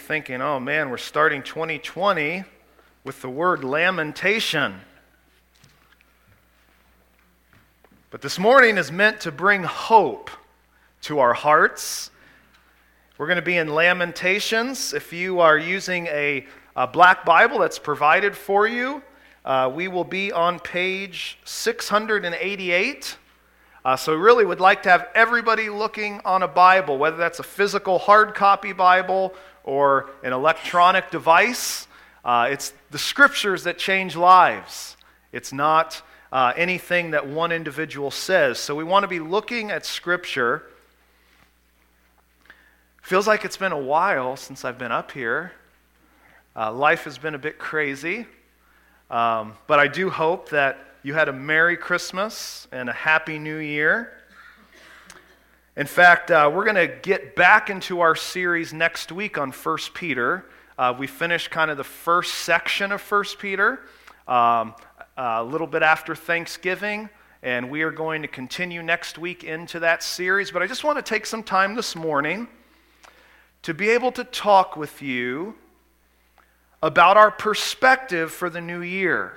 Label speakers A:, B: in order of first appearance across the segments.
A: thinking, oh man, we're starting 2020 with the word lamentation. But this morning is meant to bring hope to our hearts. We're going to be in Lamentations. If you are using a, a black Bible that's provided for you, uh, we will be on page 688. Uh, so, really would like to have everybody looking on a Bible, whether that's a physical hard copy Bible or an electronic device. Uh, it's the scriptures that change lives. It's not uh, anything that one individual says. So, we want to be looking at scripture. Feels like it's been a while since I've been up here. Uh, life has been a bit crazy. Um, but I do hope that you had a Merry Christmas and a Happy New Year. In fact, uh, we're going to get back into our series next week on 1 Peter. Uh, we finished kind of the first section of 1 Peter um, a little bit after Thanksgiving, and we are going to continue next week into that series. But I just want to take some time this morning to be able to talk with you about our perspective for the new year.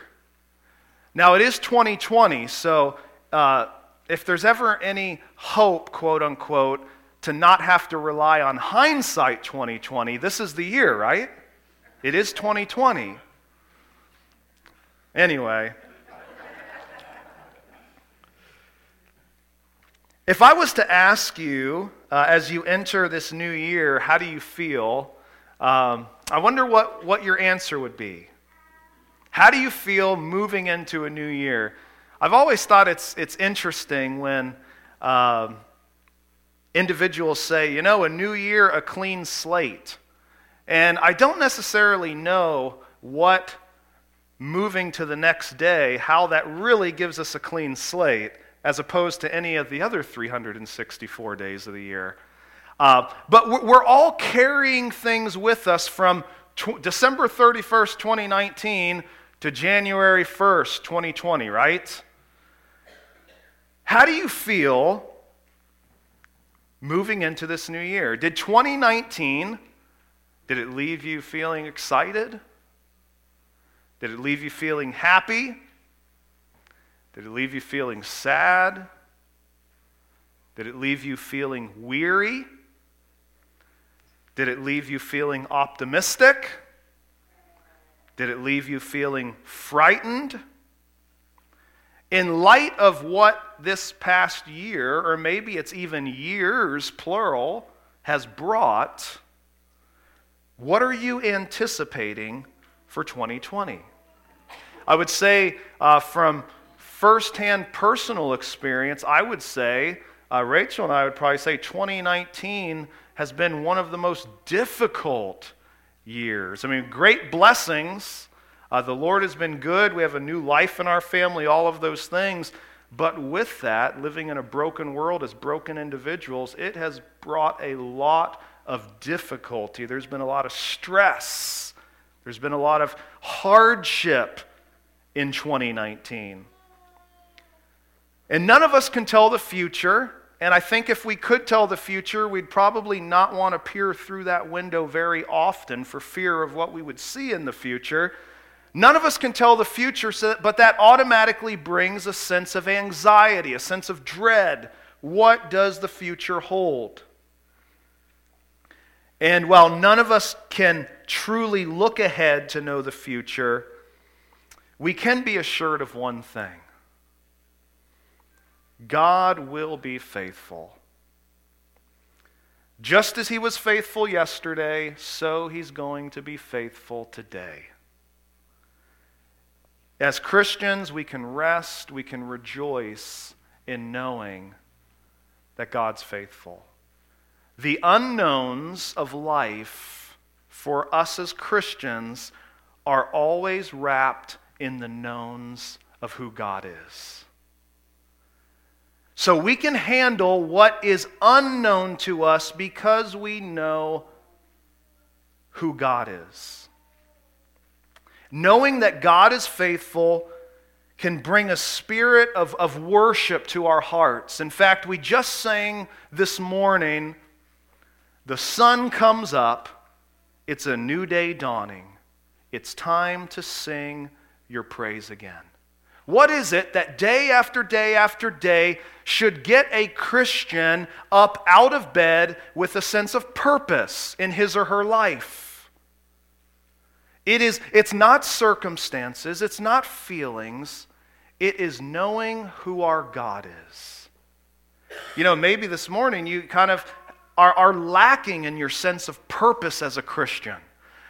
A: Now, it is 2020, so uh, if there's ever any hope, quote unquote, to not have to rely on hindsight 2020, this is the year, right? It is 2020. Anyway, if I was to ask you uh, as you enter this new year, how do you feel? Um, I wonder what, what your answer would be. How do you feel moving into a new year? I've always thought it's, it's interesting when um, individuals say, you know, a new year, a clean slate. And I don't necessarily know what moving to the next day, how that really gives us a clean slate, as opposed to any of the other 364 days of the year. Uh, but we're all carrying things with us from tw- December 31st, 2019 to January 1st, 2020, right? How do you feel moving into this new year? Did 2019 did it leave you feeling excited? Did it leave you feeling happy? Did it leave you feeling sad? Did it leave you feeling weary? Did it leave you feeling optimistic? Did it leave you feeling frightened? In light of what this past year, or maybe it's even years, plural, has brought, what are you anticipating for 2020? I would say, uh, from firsthand personal experience, I would say, uh, Rachel and I would probably say 2019 has been one of the most difficult years. I mean, great blessings. Uh, the Lord has been good. We have a new life in our family, all of those things. But with that, living in a broken world as broken individuals, it has brought a lot of difficulty. There's been a lot of stress. There's been a lot of hardship in 2019. And none of us can tell the future. And I think if we could tell the future, we'd probably not want to peer through that window very often for fear of what we would see in the future. None of us can tell the future, but that automatically brings a sense of anxiety, a sense of dread. What does the future hold? And while none of us can truly look ahead to know the future, we can be assured of one thing God will be faithful. Just as he was faithful yesterday, so he's going to be faithful today. As Christians, we can rest, we can rejoice in knowing that God's faithful. The unknowns of life for us as Christians are always wrapped in the knowns of who God is. So we can handle what is unknown to us because we know who God is. Knowing that God is faithful can bring a spirit of, of worship to our hearts. In fact, we just sang this morning the sun comes up It's a new day dawning. It's time to sing your praise again. What is it that day after day after day should get a Christian up out of bed with a sense of purpose in his or her life? It is, it's not circumstances, it's not feelings, it is knowing who our God is. You know, maybe this morning you kind of are, are lacking in your sense of purpose as a Christian,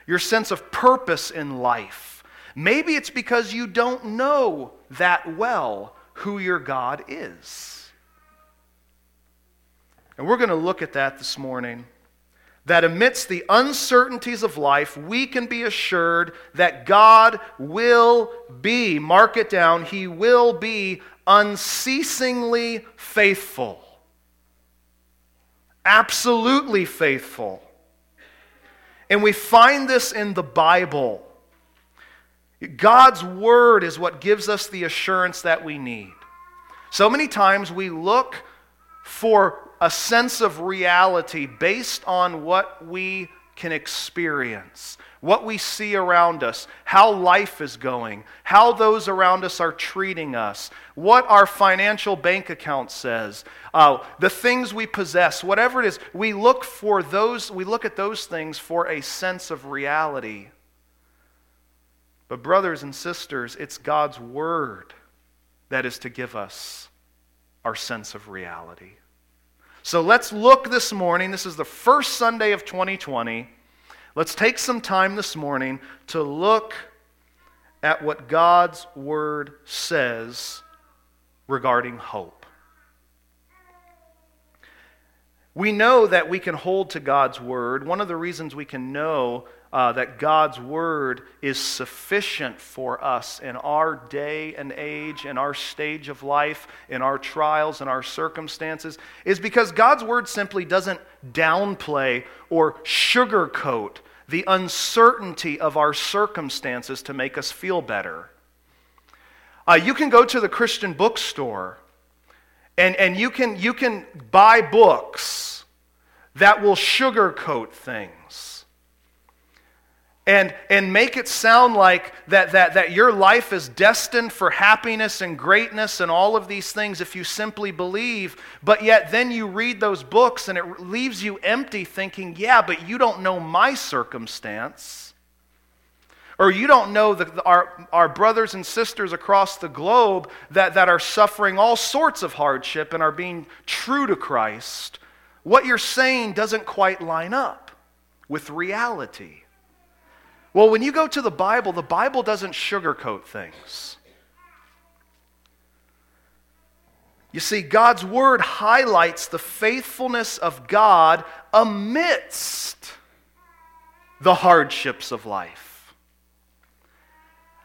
A: your sense of purpose in life. Maybe it's because you don't know that well who your God is. And we're going to look at that this morning. That amidst the uncertainties of life, we can be assured that God will be, mark it down, He will be unceasingly faithful. Absolutely faithful. And we find this in the Bible. God's word is what gives us the assurance that we need. So many times we look for a sense of reality based on what we can experience, what we see around us, how life is going, how those around us are treating us, what our financial bank account says, uh, the things we possess, whatever it is. We look for those, we look at those things for a sense of reality. But, brothers and sisters, it's God's Word that is to give us our sense of reality. So let's look this morning. This is the first Sunday of 2020. Let's take some time this morning to look at what God's Word says regarding hope. We know that we can hold to God's Word. One of the reasons we can know uh, that God's word is sufficient for us in our day and age, in our stage of life, in our trials, in our circumstances, is because God's word simply doesn't downplay or sugarcoat the uncertainty of our circumstances to make us feel better. Uh, you can go to the Christian bookstore and, and you, can, you can buy books that will sugarcoat things and, and make it sound like that, that, that your life is destined for happiness and greatness and all of these things if you simply believe, but yet then you read those books and it leaves you empty thinking, yeah, but you don't know my circumstance. Or you don't know the, our, our brothers and sisters across the globe that, that are suffering all sorts of hardship and are being true to Christ. What you're saying doesn't quite line up with reality. Well, when you go to the Bible, the Bible doesn't sugarcoat things. You see, God's Word highlights the faithfulness of God amidst the hardships of life.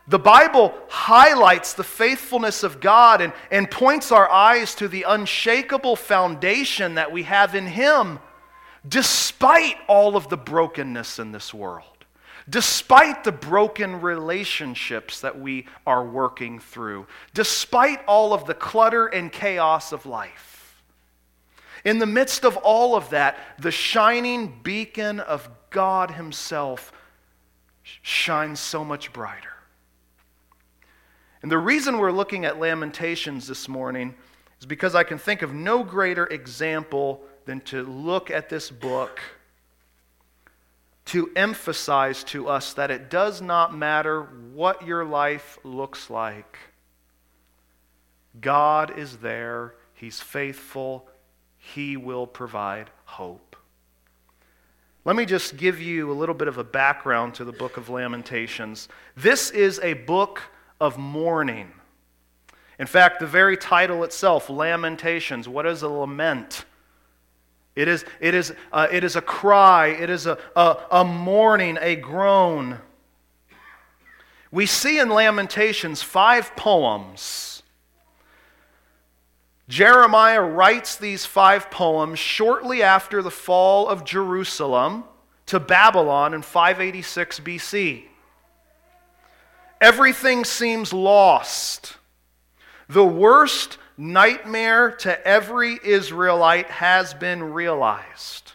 A: The Bible highlights the faithfulness of God and, and points our eyes to the unshakable foundation that we have in Him, despite all of the brokenness in this world despite the broken relationships that we are working through, despite all of the clutter and chaos of life. In the midst of all of that, the shining beacon of God Himself shines so much brighter. And the reason we're looking at Lamentations this morning is because I can think of no greater example than to look at this book to emphasize to us that it does not matter what your life looks like. God is there, He's faithful, He will provide hope. Let me just give you a little bit of a background to the book of Lamentations. This is a book of mourning. In fact, the very title itself, Lamentations, what is a lament? It is, it is, uh, it is a cry, it is a, a, a mourning, a groan. We see in Lamentations five poems. Jeremiah writes these five poems shortly after the fall of Jerusalem to Babylon in 586 BC. Everything seems lost. The worst nightmare to every Israelite has been realized.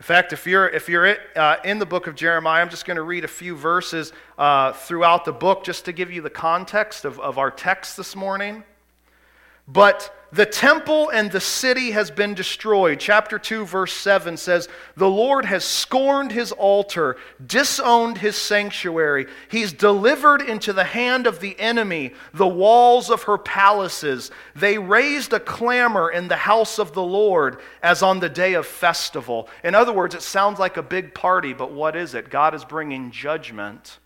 A: In fact, if you're, if you're uh, in the book of Jeremiah, I'm just going to read a few verses uh, throughout the book just to give you the context of, of our text this morning. But the temple and the city has been destroyed. Chapter 2, verse 7 says, The Lord has scorned his altar, disowned his sanctuary. He's delivered into the hand of the enemy the walls of her palaces. They raised a clamor in the house of the Lord as on the day of festival. In other words, it sounds like a big party, but what is it? God is bringing judgment.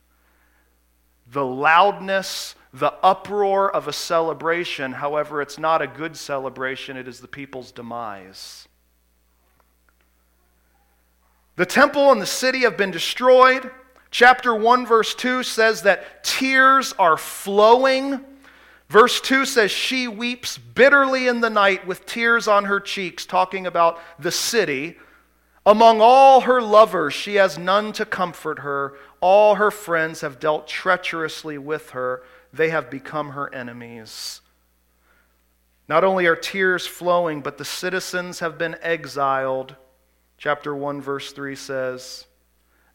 A: The loudness, the uproar of a celebration. However, it's not a good celebration, it is the people's demise. The temple and the city have been destroyed. Chapter 1, verse 2 says that tears are flowing. Verse 2 says, She weeps bitterly in the night with tears on her cheeks, talking about the city. Among all her lovers, she has none to comfort her. All her friends have dealt treacherously with her they have become her enemies. Not only are tears flowing, but the citizens have been exiled. Chapter 1, verse 3 says.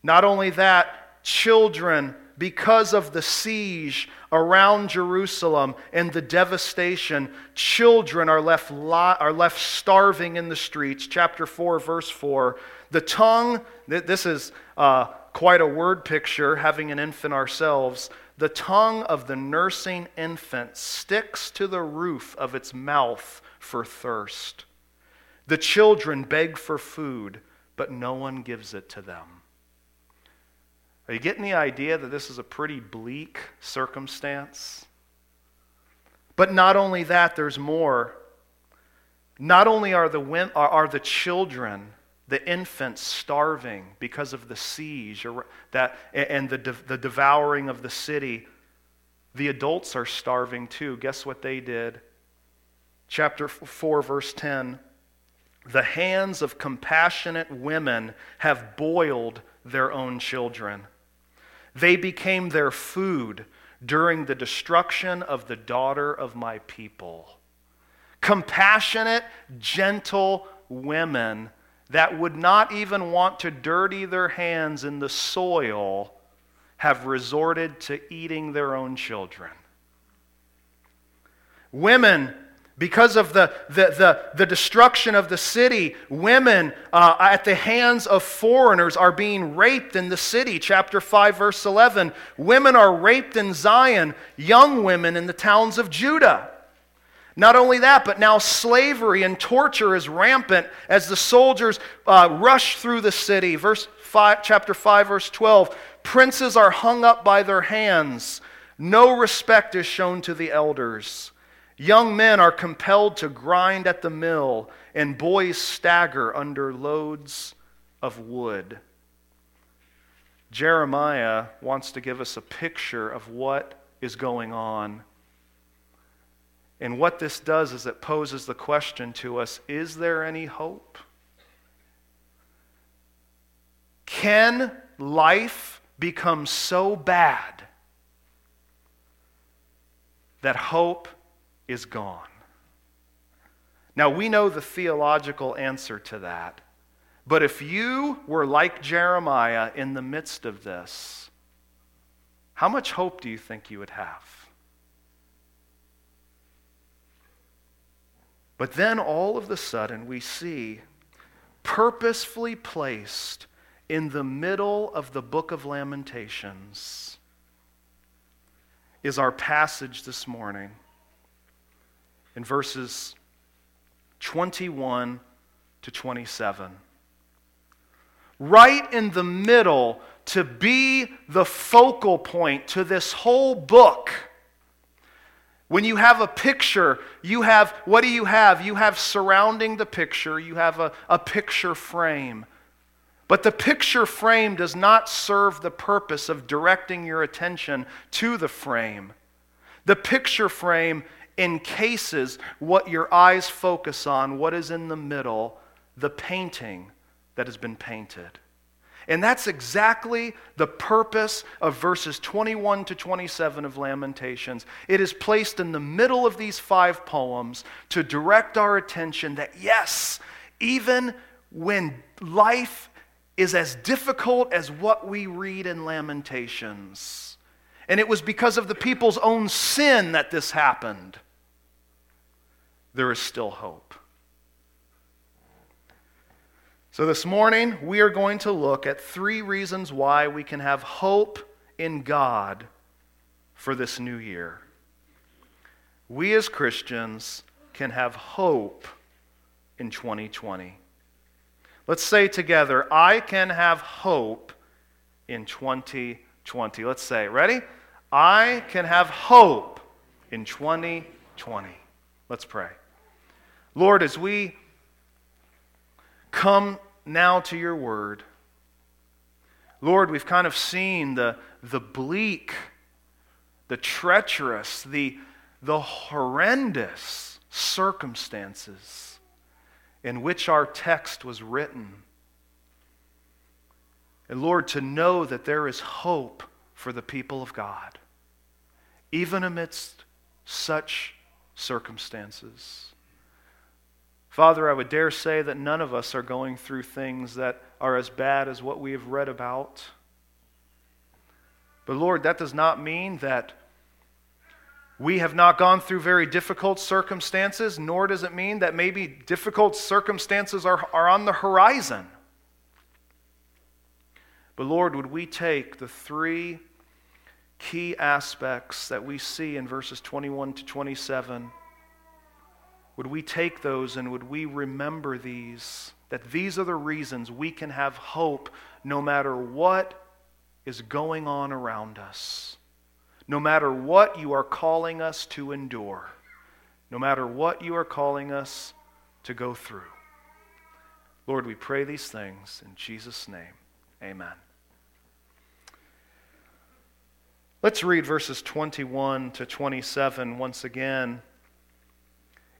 A: Not only that, children, because of the siege around Jerusalem and the devastation, children are left, li- are left starving in the streets. Chapter 4, verse 4. The tongue, this is uh, quite a word picture, having an infant ourselves. The tongue of the nursing infant sticks to the roof of its mouth for thirst. The children beg for food, but no one gives it to them. Are you getting the idea that this is a pretty bleak circumstance? But not only that, there's more. Not only are the, are the children the infants starving because of the siege that, and the, the devouring of the city. The adults are starving too. Guess what they did? Chapter 4, verse 10. The hands of compassionate women have boiled their own children. They became their food during the destruction of the daughter of my people. Compassionate, gentle women that would not even want to dirty their hands in the soil have resorted to eating their own children. Women, because of the, the, the, the destruction of the city, women uh, at the hands of foreigners are being raped in the city. Chapter 5, verse 11. Women are raped in Zion, young women in the towns of Judah. Not only that, but now slavery and torture is rampant as the soldiers uh, rush through the city. Verse five, chapter 5, verse 12 Princes are hung up by their hands, no respect is shown to the elders. Young men are compelled to grind at the mill, and boys stagger under loads of wood. Jeremiah wants to give us a picture of what is going on and what this does is it poses the question to us is there any hope? Can life become so bad that hope is gone? Now, we know the theological answer to that. But if you were like Jeremiah in the midst of this, how much hope do you think you would have? But then all of a sudden, we see purposefully placed in the middle of the book of Lamentations is our passage this morning in verses 21 to 27. Right in the middle, to be the focal point to this whole book when you have a picture, you have, what do you have? You have surrounding the picture, you have a, a picture frame. But the picture frame does not serve the purpose of directing your attention to the frame. The picture frame encases what your eyes focus on, what is in the middle, the painting that has been painted. And that's exactly the purpose of verses 21 to 27 of Lamentations. It is placed in the middle of these five poems to direct our attention that, yes, even when life is as difficult as what we read in Lamentations. And it was because of the people's own sin that this happened. There is still hope. So, this morning, we are going to look at three reasons why we can have hope in God for this new year. We as Christians can have hope in 2020. Let's say together, I can have hope in 2020. Let's say, ready? I can have hope in 2020. Let's pray. Lord, as we come now to your word, Lord, we've kind of seen the, the bleak, the treacherous, the, the horrendous circumstances in which our text was written. And Lord, to know that there is hope for the people of God, even amidst such circumstances. Father, I would dare say that none of us are going through things that are as bad as what we have read about. But Lord, that does not mean that we have not gone through very difficult circumstances, nor does it mean that maybe difficult circumstances are, are on the horizon. But Lord, would we take the three key aspects that we see in verses 21 to 27? Would we take those and would we remember these? That these are the reasons we can have hope no matter what is going on around us no matter what you are calling us to endure, no matter what you are calling us to go through. Lord, we pray these things in Jesus' name. Amen. Let's read verses 21 to 27 once again.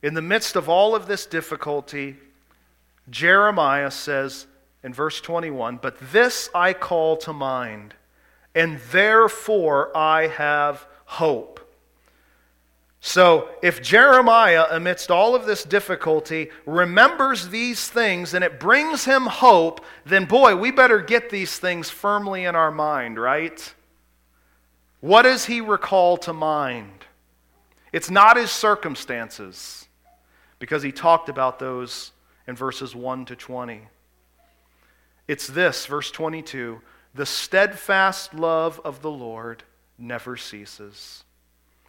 A: In the midst of all of this difficulty, Jeremiah says in verse 21 But this I call to mind and therefore I have hope. So, if Jeremiah, amidst all of this difficulty, remembers these things and it brings him hope, then boy, we better get these things firmly in our mind, right? What does he recall to mind? It's not his circumstances, because he talked about those in verses 1 to 20. It's this, verse 22 the steadfast love of the Lord never ceases,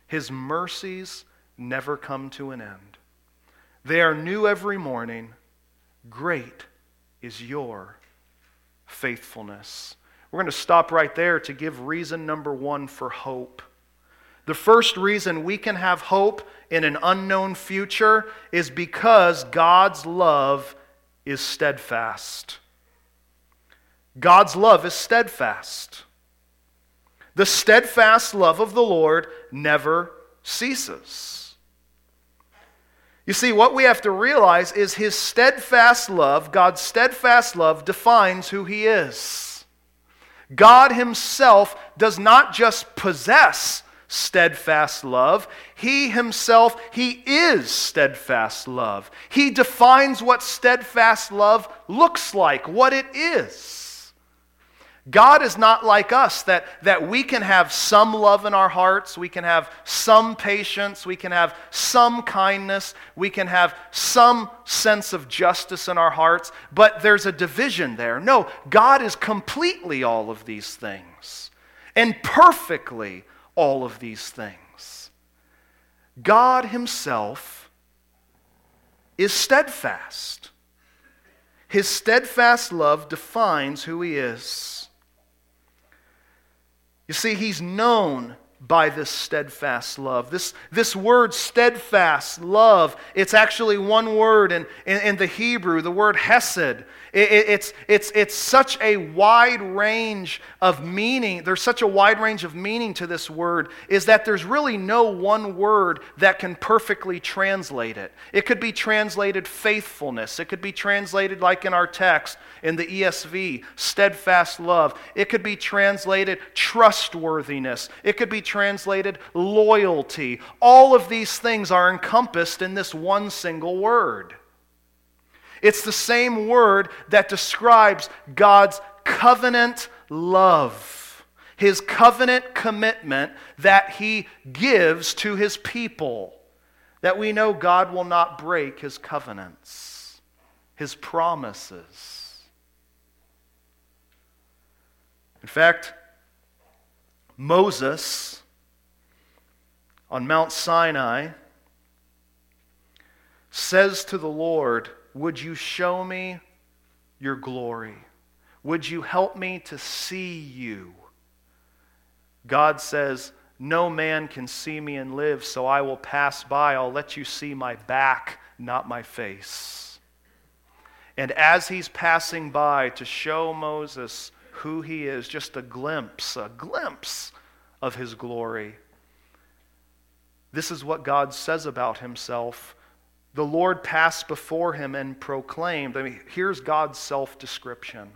A: His mercies never come to an end. They are new every morning. Great is your faithfulness. We're going to stop right there to give reason number one for hope. The first reason we can have hope in an unknown future is because God's love is steadfast. God's love is steadfast. The steadfast love of the Lord never ceases. You see, what we have to realize is his steadfast love, God's steadfast love, defines who he is. God himself does not just possess steadfast love. He himself, he is steadfast love. He defines what steadfast love looks like, what it is. God is not like us, that, that we can have some love in our hearts, we can have some patience, we can have some kindness, we can have some sense of justice in our hearts, but there's a division there. No, God is completely all of these things, and perfectly all of these things. God Himself is steadfast. His steadfast love defines who He is. You see, he's known by this steadfast love. This, this word, steadfast love, it's actually one word in, in, in the Hebrew, the word hesed. It, it, it's, it's, it's such a wide range of meaning. There's such a wide range of meaning to this word, is that there's really no one word that can perfectly translate it. It could be translated faithfulness, it could be translated, like in our text in the ESV, steadfast love. It could be translated trustworthiness, it could be translated loyalty. All of these things are encompassed in this one single word. It's the same word that describes God's covenant love, his covenant commitment that he gives to his people. That we know God will not break his covenants, his promises. In fact, Moses on Mount Sinai says to the Lord, Would you show me your glory? Would you help me to see you? God says, No man can see me and live, so I will pass by. I'll let you see my back, not my face. And as he's passing by to show Moses who he is, just a glimpse, a glimpse of his glory, this is what God says about himself the Lord passed before him and proclaimed. I mean, here's God's self description.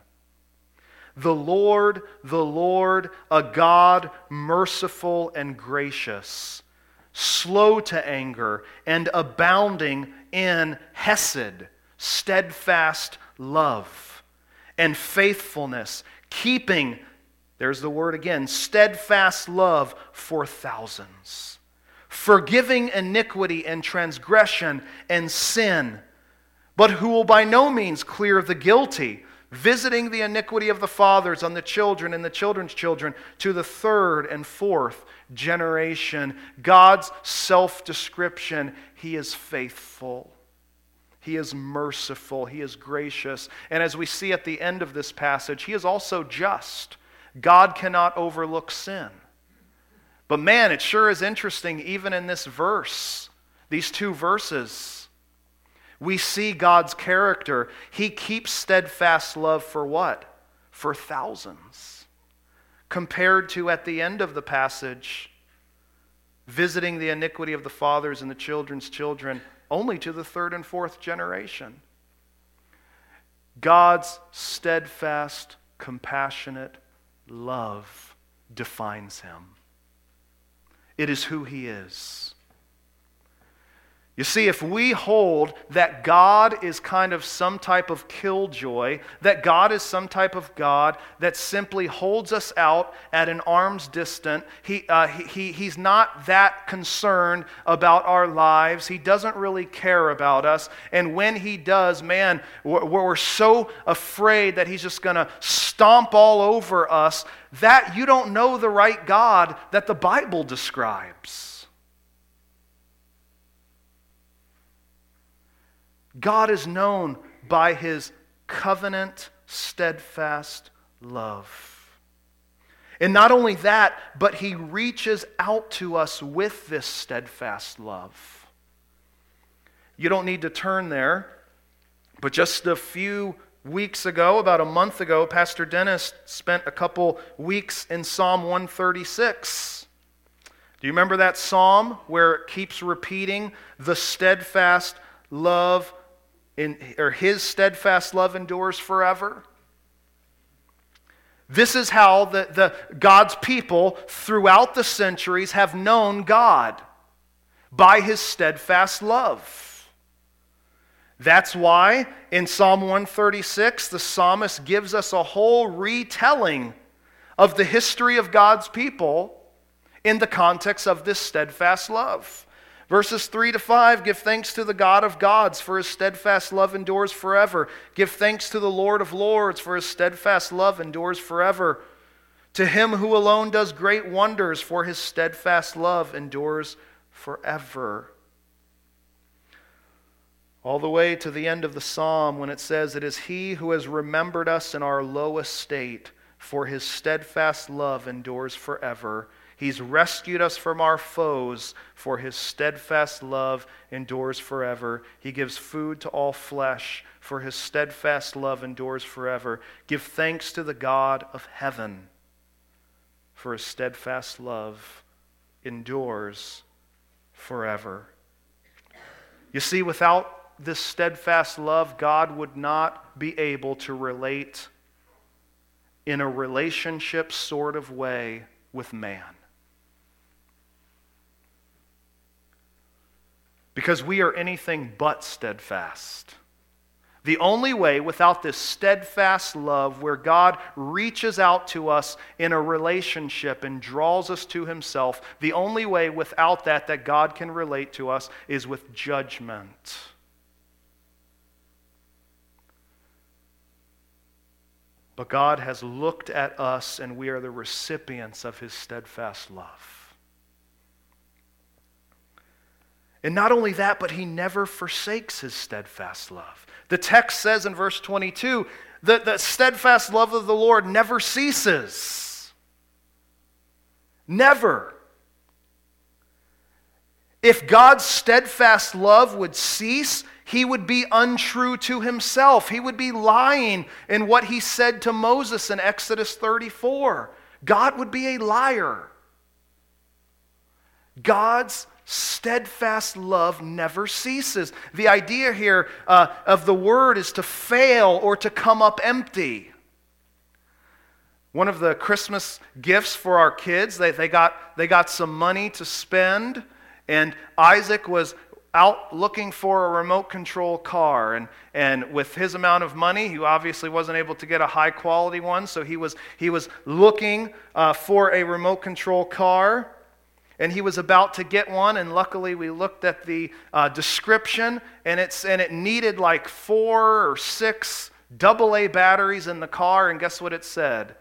A: The Lord, the Lord, a God merciful and gracious, slow to anger, and abounding in hesed, steadfast love, and faithfulness, keeping, there's the word again, steadfast love for thousands forgiving iniquity and transgression and sin, but who will by no means clear the guilty, visiting the iniquity of the fathers on the children and the children's children to the third and fourth generation. God's self description He is faithful. He is merciful. He is gracious. And as we see at the end of this passage, He is also just. God cannot overlook sin. But man, it sure is interesting, even in this verse, these two verses, we see God's character. He keeps steadfast love for what? For thousands. Compared to at the end of the passage, visiting the iniquity of the fathers and the children's children only to the third and fourth generation. God's steadfast, compassionate love defines him. It is who He is. You see, if we hold that God is kind of some type of killjoy, that God is some type of God that simply holds us out at an arm's distance, he, uh, he, he, he's not that concerned about our lives. He doesn't really care about us. And when he does, man, we're, we're so afraid that he's just going to stomp all over us that you don't know the right God that the Bible describes. God is known by his covenant, steadfast love. And not only that, but he reaches out to us with this steadfast love. You don't need to turn there, but just a few weeks ago, about a month ago, Pastor Dennis spent a couple weeks in Psalm 136. Do you remember that psalm where it keeps repeating the steadfast love in, or his steadfast love endures forever. This is how the, the, God's people throughout the centuries have known God by his steadfast love. That's why in Psalm 136, the psalmist gives us a whole retelling of the history of God's people in the context of this steadfast love. Verses 3 to 5 Give thanks to the God of gods, for his steadfast love endures forever. Give thanks to the Lord of lords, for his steadfast love endures forever. To him who alone does great wonders, for his steadfast love endures forever. All the way to the end of the psalm when it says, It is he who has remembered us in our low estate, for his steadfast love endures forever. He's rescued us from our foes, for his steadfast love endures forever. He gives food to all flesh, for his steadfast love endures forever. Give thanks to the God of heaven, for his steadfast love endures forever. You see, without this steadfast love, God would not be able to relate in a relationship sort of way with man. Because we are anything but steadfast. The only way without this steadfast love, where God reaches out to us in a relationship and draws us to Himself, the only way without that that God can relate to us is with judgment. But God has looked at us, and we are the recipients of His steadfast love. And not only that, but He never forsakes His steadfast love. The text says in verse 22 that the steadfast love of the Lord never ceases. Never. If God's steadfast love would cease, he would be untrue to himself. He would be lying in what he said to Moses in Exodus 34. God would be a liar. God's steadfast love never ceases. The idea here uh, of the word is to fail or to come up empty. One of the Christmas gifts for our kids, they, they, got, they got some money to spend, and Isaac was out looking for a remote control car. And, and with his amount of money, he obviously wasn't able to get a high quality one, so he was, he was looking uh, for a remote control car and he was about to get one and luckily we looked at the uh, description and, it's, and it needed like four or six double a batteries in the car and guess what it said?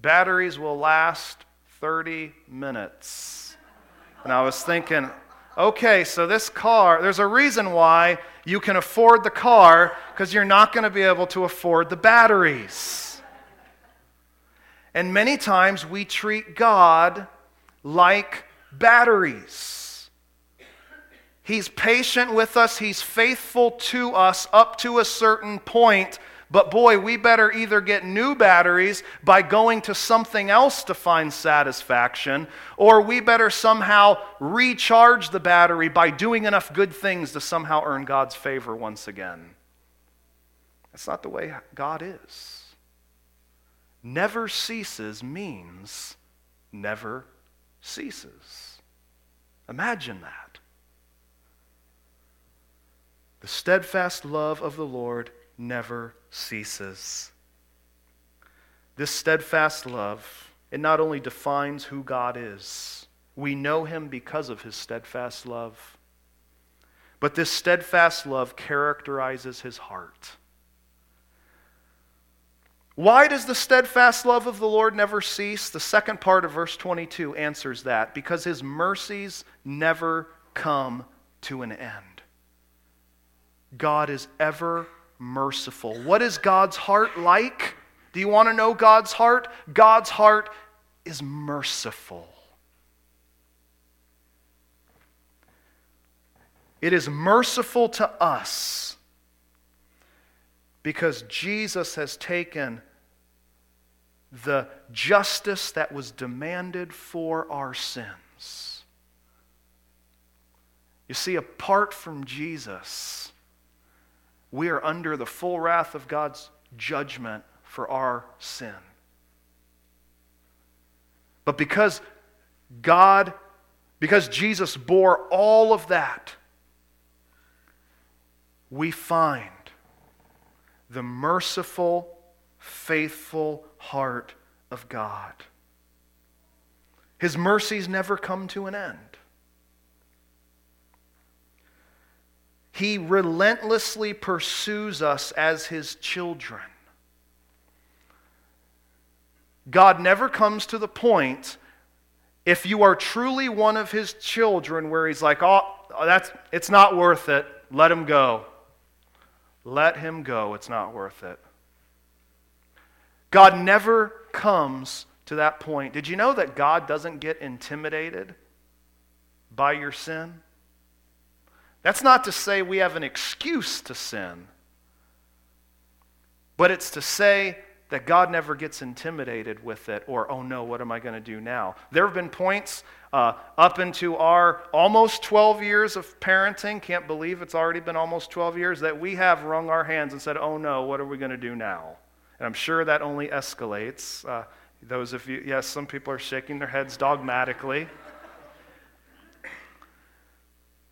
A: Batteries will last 30 minutes. And i was thinking okay so this car there's a reason why you can afford the car because you're not going to be able to afford the batteries. And many times we treat god like batteries. He's patient with us, He's faithful to us up to a certain point. But boy, we better either get new batteries by going to something else to find satisfaction, or we better somehow recharge the battery by doing enough good things to somehow earn God's favor once again. That's not the way God is. Never ceases means never ceases. Imagine that. The steadfast love of the Lord never ceases. This steadfast love, it not only defines who God is, we know him because of his steadfast love, but this steadfast love characterizes his heart. Why does the steadfast love of the Lord never cease? The second part of verse 22 answers that because his mercies never come to an end. God is ever merciful. What is God's heart like? Do you want to know God's heart? God's heart is merciful. It is merciful to us because Jesus has taken the justice that was demanded for our sins. You see, apart from Jesus, we are under the full wrath of God's judgment for our sin. But because God, because Jesus bore all of that, we find the merciful, faithful heart of God. His mercies never come to an end. He relentlessly pursues us as his children. God never comes to the point, if you are truly one of his children, where he's like, oh, that's, it's not worth it. Let him go. Let him go. It's not worth it. God never comes to that point. Did you know that God doesn't get intimidated by your sin? That's not to say we have an excuse to sin, but it's to say that God never gets intimidated with it or, oh no, what am I going to do now? There have been points uh, up into our almost 12 years of parenting, can't believe it's already been almost 12 years, that we have wrung our hands and said, oh no, what are we going to do now? And I'm sure that only escalates. Uh, those of you, yes, some people are shaking their heads dogmatically.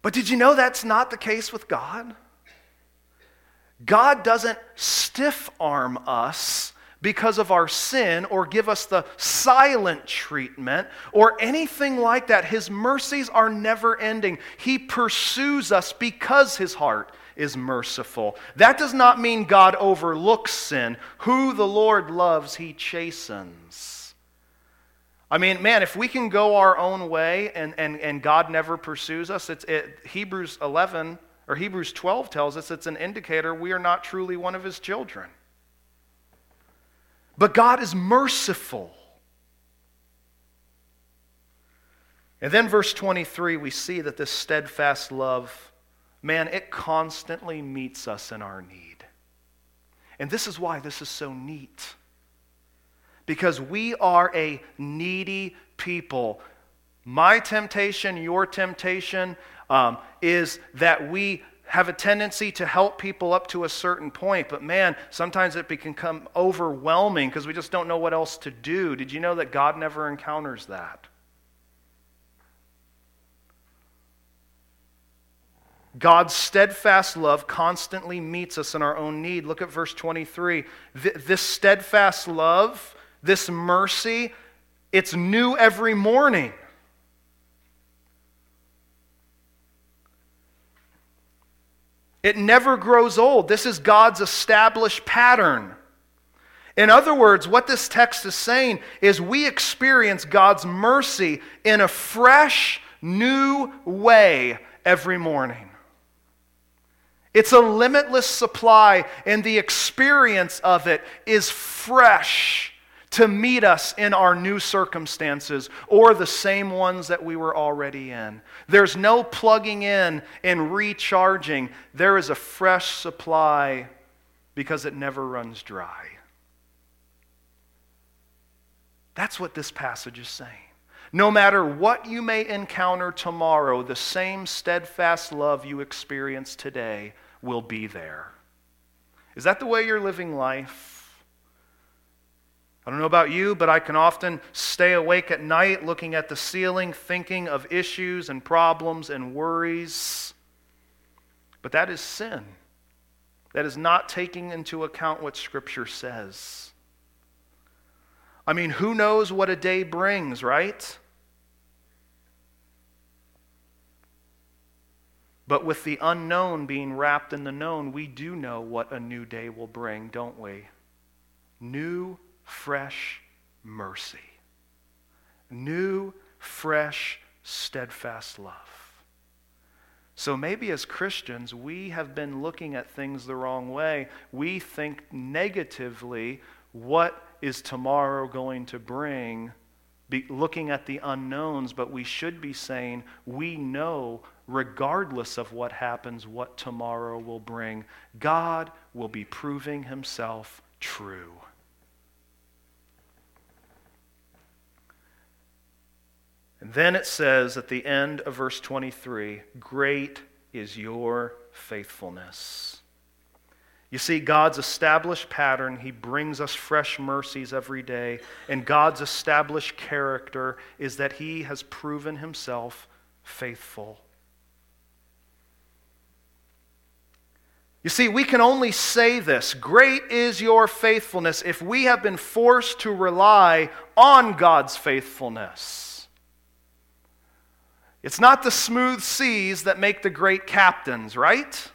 A: But did you know that's not the case with God? God doesn't stiff arm us because of our sin or give us the silent treatment or anything like that. His mercies are never ending. He pursues us because his heart is merciful. That does not mean God overlooks sin. Who the Lord loves, he chastens. I mean, man, if we can go our own way and, and, and God never pursues us, it's, it, Hebrews 11 or Hebrews 12 tells us it's an indicator we are not truly one of his children. But God is merciful. And then, verse 23, we see that this steadfast love, man, it constantly meets us in our need. And this is why this is so neat. Because we are a needy people. My temptation, your temptation, um, is that we have a tendency to help people up to a certain point, but man, sometimes it can become overwhelming because we just don't know what else to do. Did you know that God never encounters that? God's steadfast love constantly meets us in our own need. Look at verse 23. This steadfast love, this mercy, it's new every morning. It never grows old. This is God's established pattern. In other words, what this text is saying is we experience God's mercy in a fresh, new way every morning. It's a limitless supply, and the experience of it is fresh to meet us in our new circumstances or the same ones that we were already in. There's no plugging in and recharging. There is a fresh supply because it never runs dry. That's what this passage is saying. No matter what you may encounter tomorrow, the same steadfast love you experience today will be there. Is that the way you're living life? I don't know about you, but I can often stay awake at night looking at the ceiling, thinking of issues and problems and worries. But that is sin. That is not taking into account what Scripture says. I mean, who knows what a day brings, right? But with the unknown being wrapped in the known, we do know what a new day will bring, don't we? New fresh mercy, new, fresh, steadfast love. So maybe as Christians, we have been looking at things the wrong way. We think negatively what is tomorrow going to bring, be looking at the unknowns, but we should be saying we know, regardless of what happens, what tomorrow will bring. God will be proving himself true. And then it says at the end of verse 23 Great is your faithfulness. You see, God's established pattern, He brings us fresh mercies every day. And God's established character is that He has proven Himself faithful. You see, we can only say this great is your faithfulness if we have been forced to rely on God's faithfulness. It's not the smooth seas that make the great captains, right?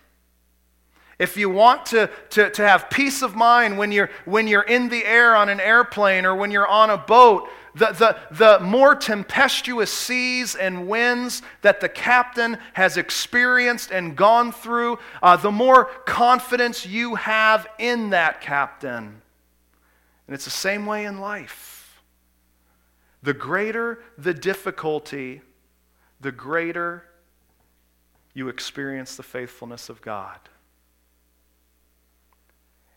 A: If you want to, to, to have peace of mind when you're, when you're in the air on an airplane or when you're on a boat, the, the, the more tempestuous seas and winds that the captain has experienced and gone through, uh, the more confidence you have in that captain. And it's the same way in life. The greater the difficulty, the greater you experience the faithfulness of God.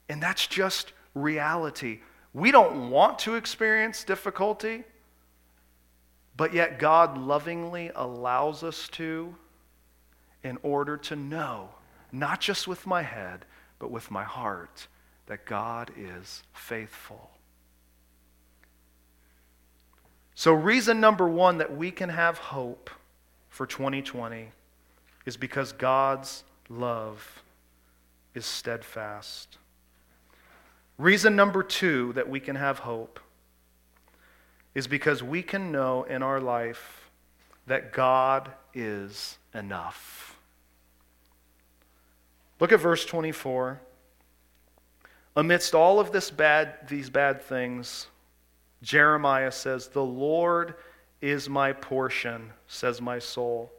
A: And that's just reality. We don't want to experience difficulty, but yet God lovingly allows us to in order to know, not just with my head, but with my heart, that God is faithful. So, reason number one that we can have hope for 2020 is because God's love is steadfast. Reason number two that we can have hope is because we can know in our life that God is enough. Look at verse 24. Amidst all of this bad, these bad things, Jeremiah says, The Lord is my portion, says my soul.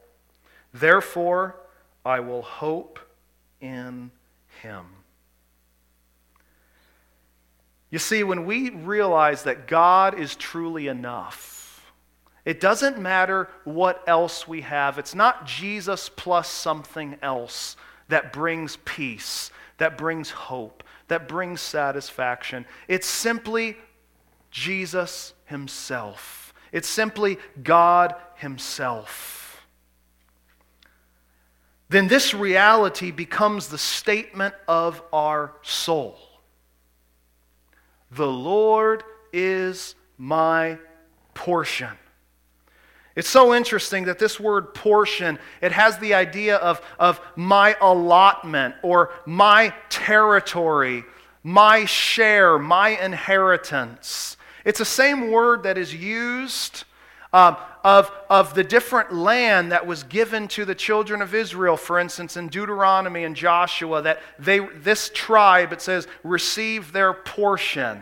A: Therefore, I will hope in him. You see, when we realize that God is truly enough, it doesn't matter what else we have. It's not Jesus plus something else that brings peace, that brings hope, that brings satisfaction. It's simply Jesus Himself. It's simply God Himself. Then this reality becomes the statement of our soul. The Lord is my portion. It's so interesting that this word portion, it has the idea of, of my allotment or my territory, my share, my inheritance. It's the same word that is used um, of, of the different land that was given to the children of Israel, for instance, in Deuteronomy and Joshua, that they, this tribe, it says, received their portion.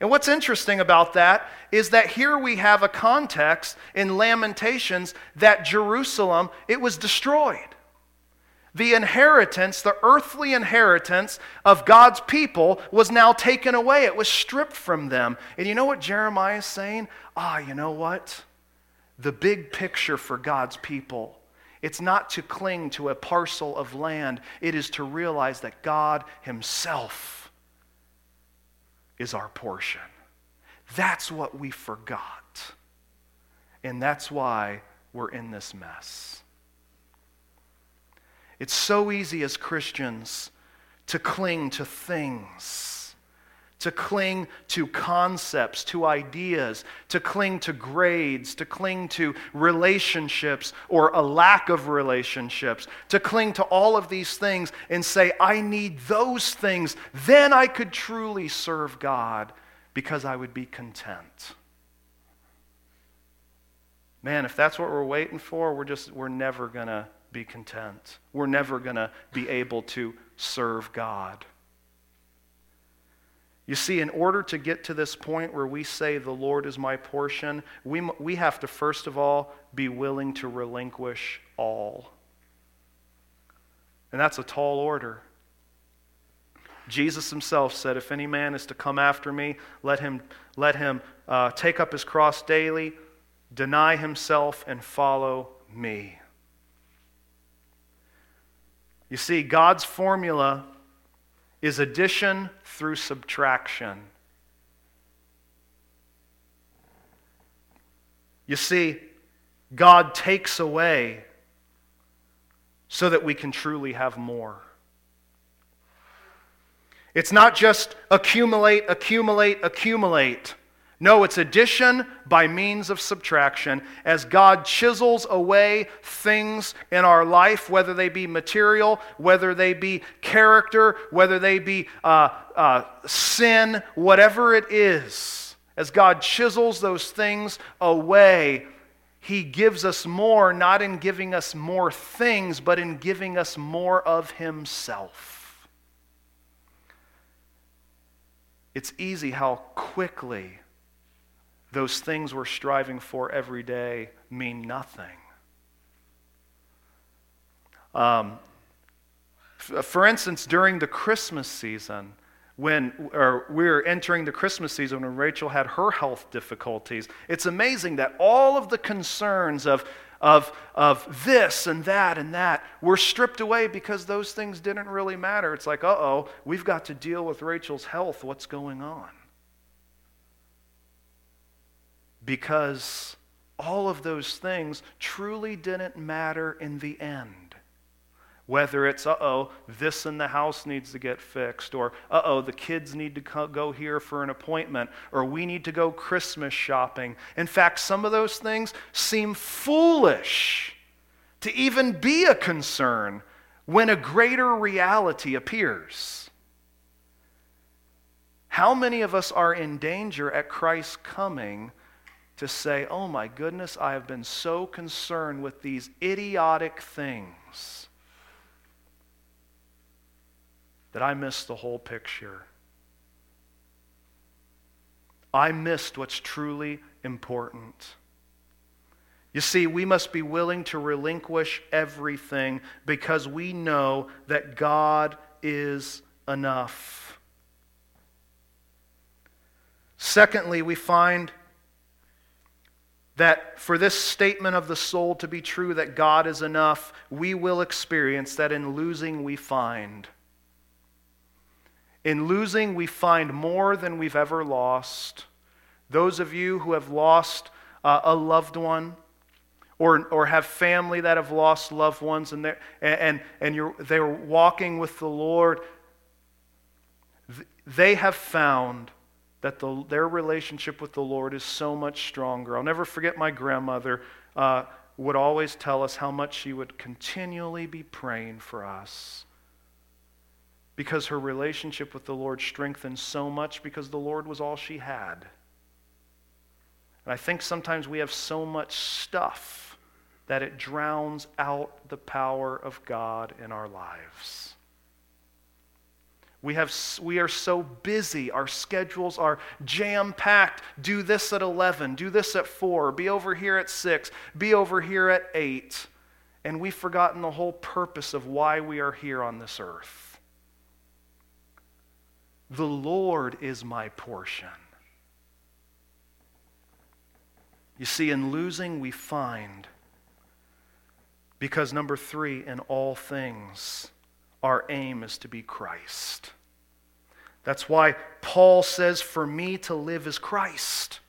A: And what's interesting about that is that here we have a context in Lamentations that Jerusalem, it was destroyed. The inheritance, the earthly inheritance of God's people was now taken away. It was stripped from them. And you know what Jeremiah is saying? Ah, you know what? The big picture for God's people. It's not to cling to a parcel of land, it is to realize that God Himself is our portion. That's what we forgot. And that's why we're in this mess. It's so easy as Christians to cling to things, to cling to concepts, to ideas, to cling to grades, to cling to relationships or a lack of relationships, to cling to all of these things and say, I need those things. Then I could truly serve God because I would be content. Man, if that's what we're waiting for, we're just we're never going to be content. We're never going to be able to serve God. You see, in order to get to this point where we say, The Lord is my portion, we, we have to first of all be willing to relinquish all. And that's a tall order. Jesus himself said, If any man is to come after me, let him, let him uh, take up his cross daily, deny himself, and follow me. You see, God's formula is addition through subtraction. You see, God takes away so that we can truly have more. It's not just accumulate, accumulate, accumulate. No, it's addition by means of subtraction. As God chisels away things in our life, whether they be material, whether they be character, whether they be uh, uh, sin, whatever it is, as God chisels those things away, He gives us more, not in giving us more things, but in giving us more of Himself. It's easy how quickly those things we're striving for every day mean nothing. Um, for instance, during the Christmas season, when or we were entering the Christmas season when Rachel had her health difficulties, it's amazing that all of the concerns of, of, of this and that and that were stripped away because those things didn't really matter. It's like, uh oh, we've got to deal with Rachel's health. What's going on? Because all of those things truly didn't matter in the end. Whether it's, uh oh, this in the house needs to get fixed, or uh oh, the kids need to go here for an appointment, or we need to go Christmas shopping. In fact, some of those things seem foolish to even be a concern when a greater reality appears. How many of us are in danger at Christ's coming to say, Oh my goodness, I have been so concerned with these idiotic things that I missed the whole picture? I missed what's truly important. You see, we must be willing to relinquish everything because we know that God is enough. Secondly, we find that for this statement of the soul to be true, that God is enough, we will experience that in losing we find. In losing, we find more than we've ever lost. Those of you who have lost uh, a loved one, or, or have family that have lost loved ones and they're, and, and you're, they're walking with the Lord, they have found that the, their relationship with the Lord is so much stronger. I'll never forget my grandmother uh, would always tell us how much she would continually be praying for us because her relationship with the Lord strengthened so much because the Lord was all she had. And I think sometimes we have so much stuff that it drowns out the power of God in our lives. We, have, we are so busy. Our schedules are jam packed. Do this at 11, do this at 4, be over here at 6, be over here at 8. And we've forgotten the whole purpose of why we are here on this earth. The Lord is my portion. You see, in losing, we find. Because, number three, in all things, our aim is to be Christ. That's why Paul says, For me to live is Christ,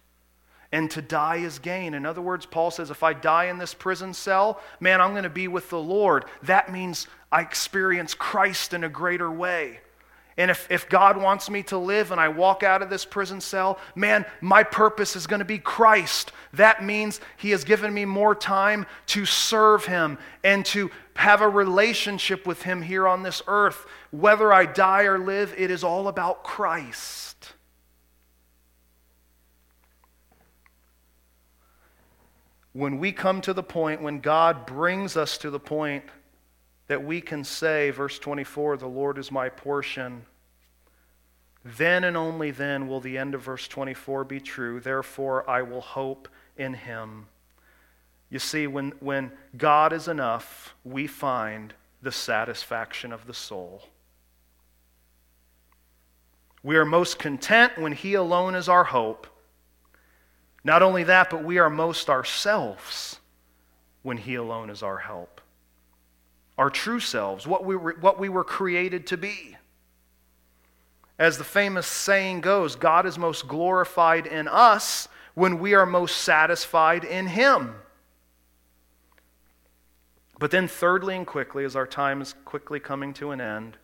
A: and to die is gain. In other words, Paul says, If I die in this prison cell, man, I'm going to be with the Lord. That means I experience Christ in a greater way. And if, if God wants me to live and I walk out of this prison cell, man, my purpose is going to be Christ. That means He has given me more time to serve Him and to have a relationship with Him here on this earth. Whether I die or live, it is all about Christ. When we come to the point, when God brings us to the point that we can say, verse 24, the Lord is my portion, then and only then will the end of verse 24 be true. Therefore, I will hope in him. You see, when, when God is enough, we find the satisfaction of the soul. We are most content when He alone is our hope. Not only that, but we are most ourselves when He alone is our help our true selves, what we were, what we were created to be. As the famous saying goes, God is most glorified in us when we are most satisfied in Him. But then, thirdly and quickly, as our time is quickly coming to an end,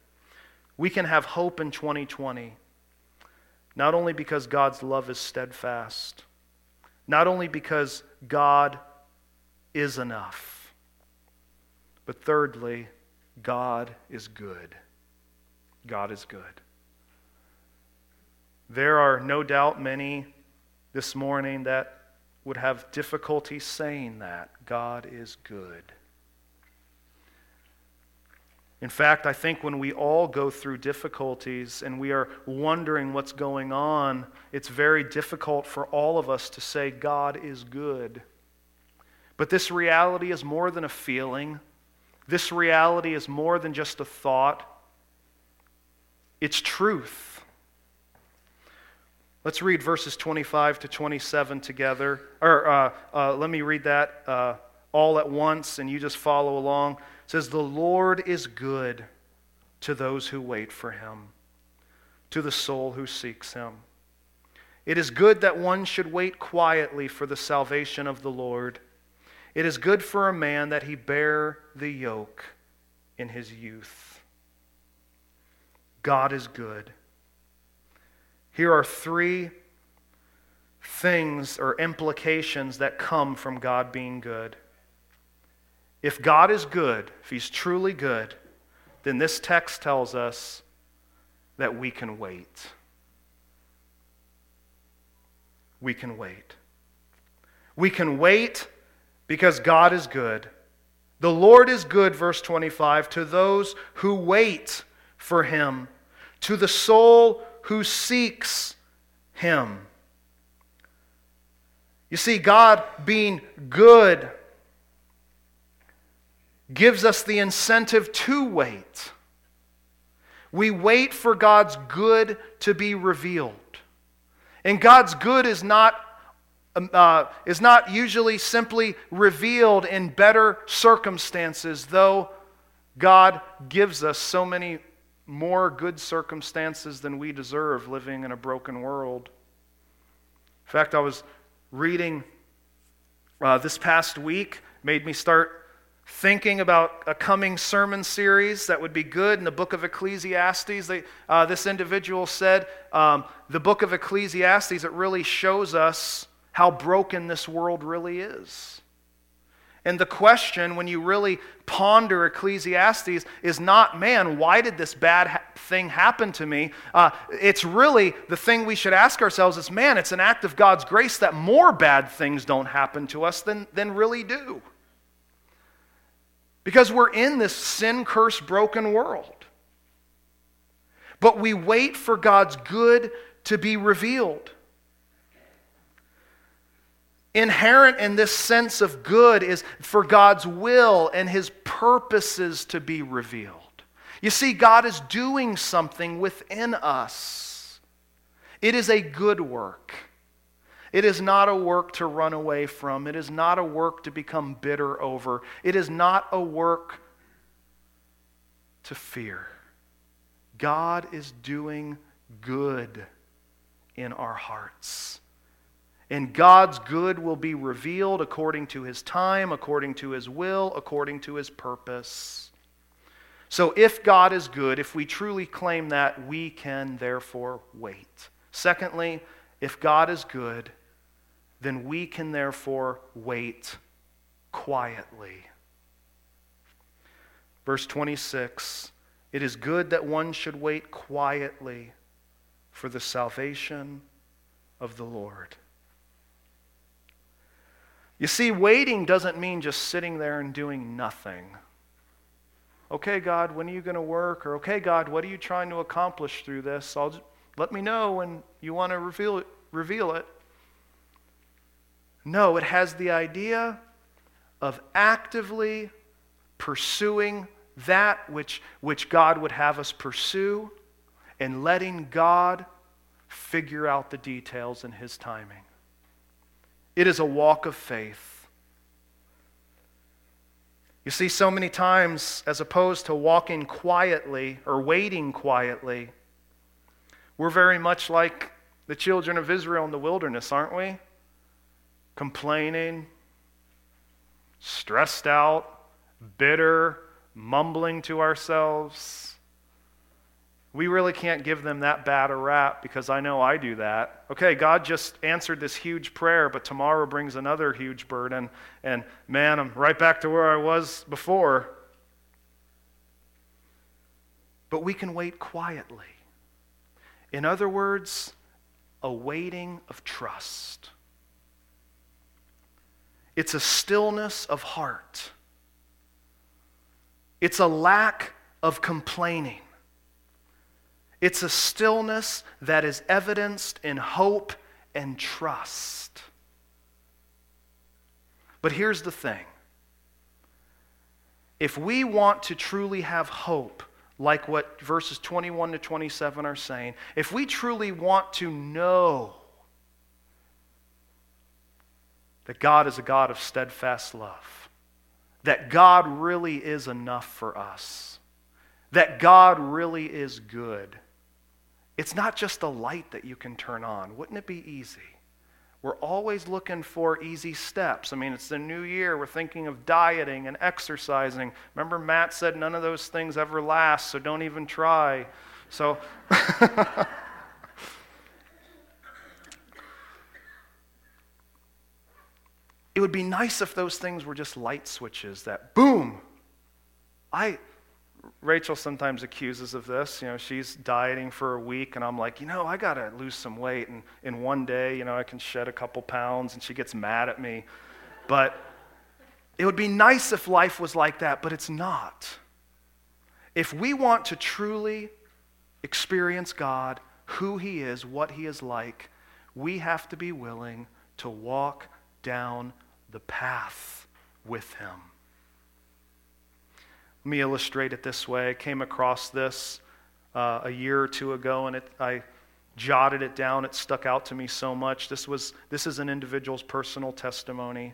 A: we can have hope in 2020, not only because God's love is steadfast, not only because God is enough but thirdly, God is good. God is good. There are no doubt many this morning that would have difficulty saying that. God is good. In fact, I think when we all go through difficulties and we are wondering what's going on, it's very difficult for all of us to say, God is good. But this reality is more than a feeling. This reality is more than just a thought, it's truth. Let's read verses 25 to 27 together. Or uh, uh, let me read that uh, all at once, and you just follow along. It says, The Lord is good to those who wait for him, to the soul who seeks him. It is good that one should wait quietly for the salvation of the Lord. It is good for a man that he bear the yoke in his youth. God is good. Here are three things or implications that come from God being good. If God is good, if he's truly good, then this text tells us that we can wait. We can wait. We can wait because God is good. The Lord is good, verse 25, to those who wait for him, to the soul who seeks him. You see, God being good gives us the incentive to wait. We wait for God's good to be revealed. And God's good is not, uh, is not usually simply revealed in better circumstances, though God gives us so many more good circumstances than we deserve living in a broken world. In fact, I was reading uh, this past week, made me start thinking about a coming sermon series that would be good in the book of Ecclesiastes. They, uh, this individual said, um, The book of Ecclesiastes, it really shows us how broken this world really is. And the question, when you really ponder Ecclesiastes, is not, man, why did this bad ha- thing happen to me? Uh, it's really the thing we should ask ourselves is, man, it's an act of God's grace that more bad things don't happen to us than, than really do. Because we're in this sin cursed, broken world. But we wait for God's good to be revealed. Inherent in this sense of good is for God's will and his purposes to be revealed. You see, God is doing something within us. It is a good work. It is not a work to run away from. It is not a work to become bitter over. It is not a work to fear. God is doing good in our hearts. And God's good will be revealed according to his time, according to his will, according to his purpose. So if God is good, if we truly claim that, we can therefore wait. Secondly, if God is good, then we can therefore wait quietly. Verse 26 It is good that one should wait quietly for the salvation of the Lord. You see, waiting doesn't mean just sitting there and doing nothing. Okay, God, when are you going to work? Or, okay, God, what are you trying to accomplish through this? I'll just, let me know when you want to reveal it, reveal it. No, it has the idea of actively pursuing that which, which God would have us pursue and letting God figure out the details in His timing. It is a walk of faith. You see, so many times, as opposed to walking quietly or waiting quietly, we're very much like the children of Israel in the wilderness, aren't we? complaining, stressed out, bitter, mumbling to ourselves. We really can't give them that bad a rap because I know I do that. Okay, God just answered this huge prayer, but tomorrow brings another huge burden. And man, I'm right back to where I was before. But we can wait quietly. In other words, a waiting of trust. It's a stillness of heart. It's a lack of complaining. It's a stillness that is evidenced in hope and trust. But here's the thing if we want to truly have hope, like what verses 21 to 27 are saying, if we truly want to know that God is a God of steadfast love, that God really is enough for us, that God really is good. It's not just a light that you can turn on. Wouldn't it be easy? We're always looking for easy steps. I mean, it's the new year. We're thinking of dieting and exercising. Remember, Matt said none of those things ever last, so don't even try. So. It would be nice if those things were just light switches that, boom, I, Rachel sometimes accuses of this. You know, she's dieting for a week, and I'm like, you know, I got to lose some weight. And in one day, you know, I can shed a couple pounds, and she gets mad at me. But it would be nice if life was like that, but it's not. If we want to truly experience God, who He is, what He is like, we have to be willing to walk down the path with Him. Let me illustrate it this way. I came across this uh, a year or two ago, and it, I jotted it down. It stuck out to me so much. This, was, this is an individual's personal testimony.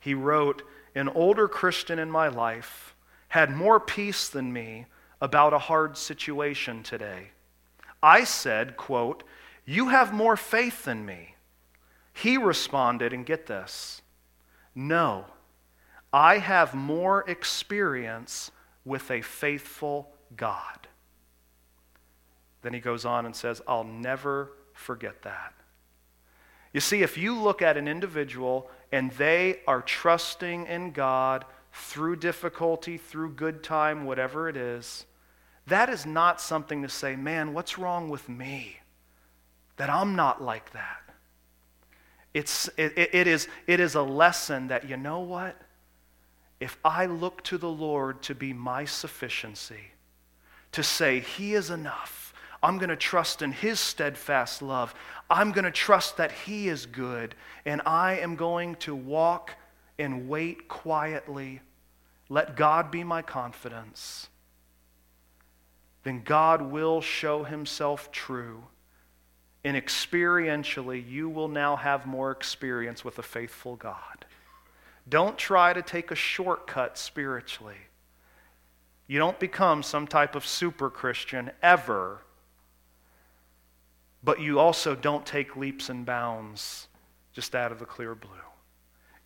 A: He wrote, An older Christian in my life had more peace than me about a hard situation today. I said, quote, You have more faith than me. He responded, and get this, No, I have more experience with a faithful God. Then he goes on and says, I'll never forget that. You see, if you look at an individual and they are trusting in God through difficulty, through good time, whatever it is, that is not something to say, man, what's wrong with me? That I'm not like that. It's, it, it, is, it is a lesson that, you know what? If I look to the Lord to be my sufficiency, to say, He is enough, I'm going to trust in His steadfast love. I'm going to trust that He is good, and I am going to walk and wait quietly. Let God be my confidence. Then God will show Himself true. And experientially, you will now have more experience with a faithful God. Don't try to take a shortcut spiritually. You don't become some type of super Christian ever, but you also don't take leaps and bounds just out of the clear blue.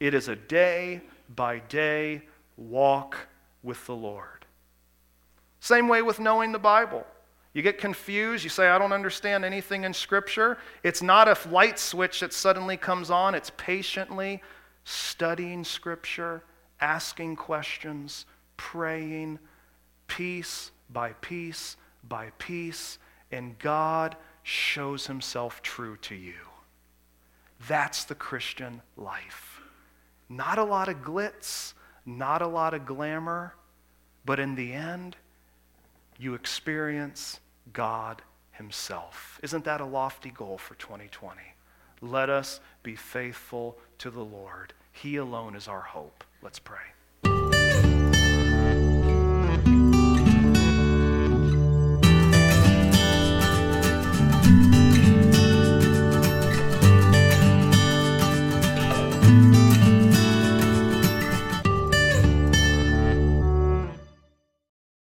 A: It is a day by day walk with the Lord. Same way with knowing the Bible. You get confused. You say, I don't understand anything in Scripture. It's not a light switch that suddenly comes on, it's patiently studying Scripture, asking questions, praying, piece by piece by piece, and God shows himself true to you. That's the Christian life. Not a lot of glitz, not a lot of glamour, but in the end, you experience God Himself. Isn't that a lofty goal for 2020? Let us be faithful to the Lord. He alone is our hope. Let's pray.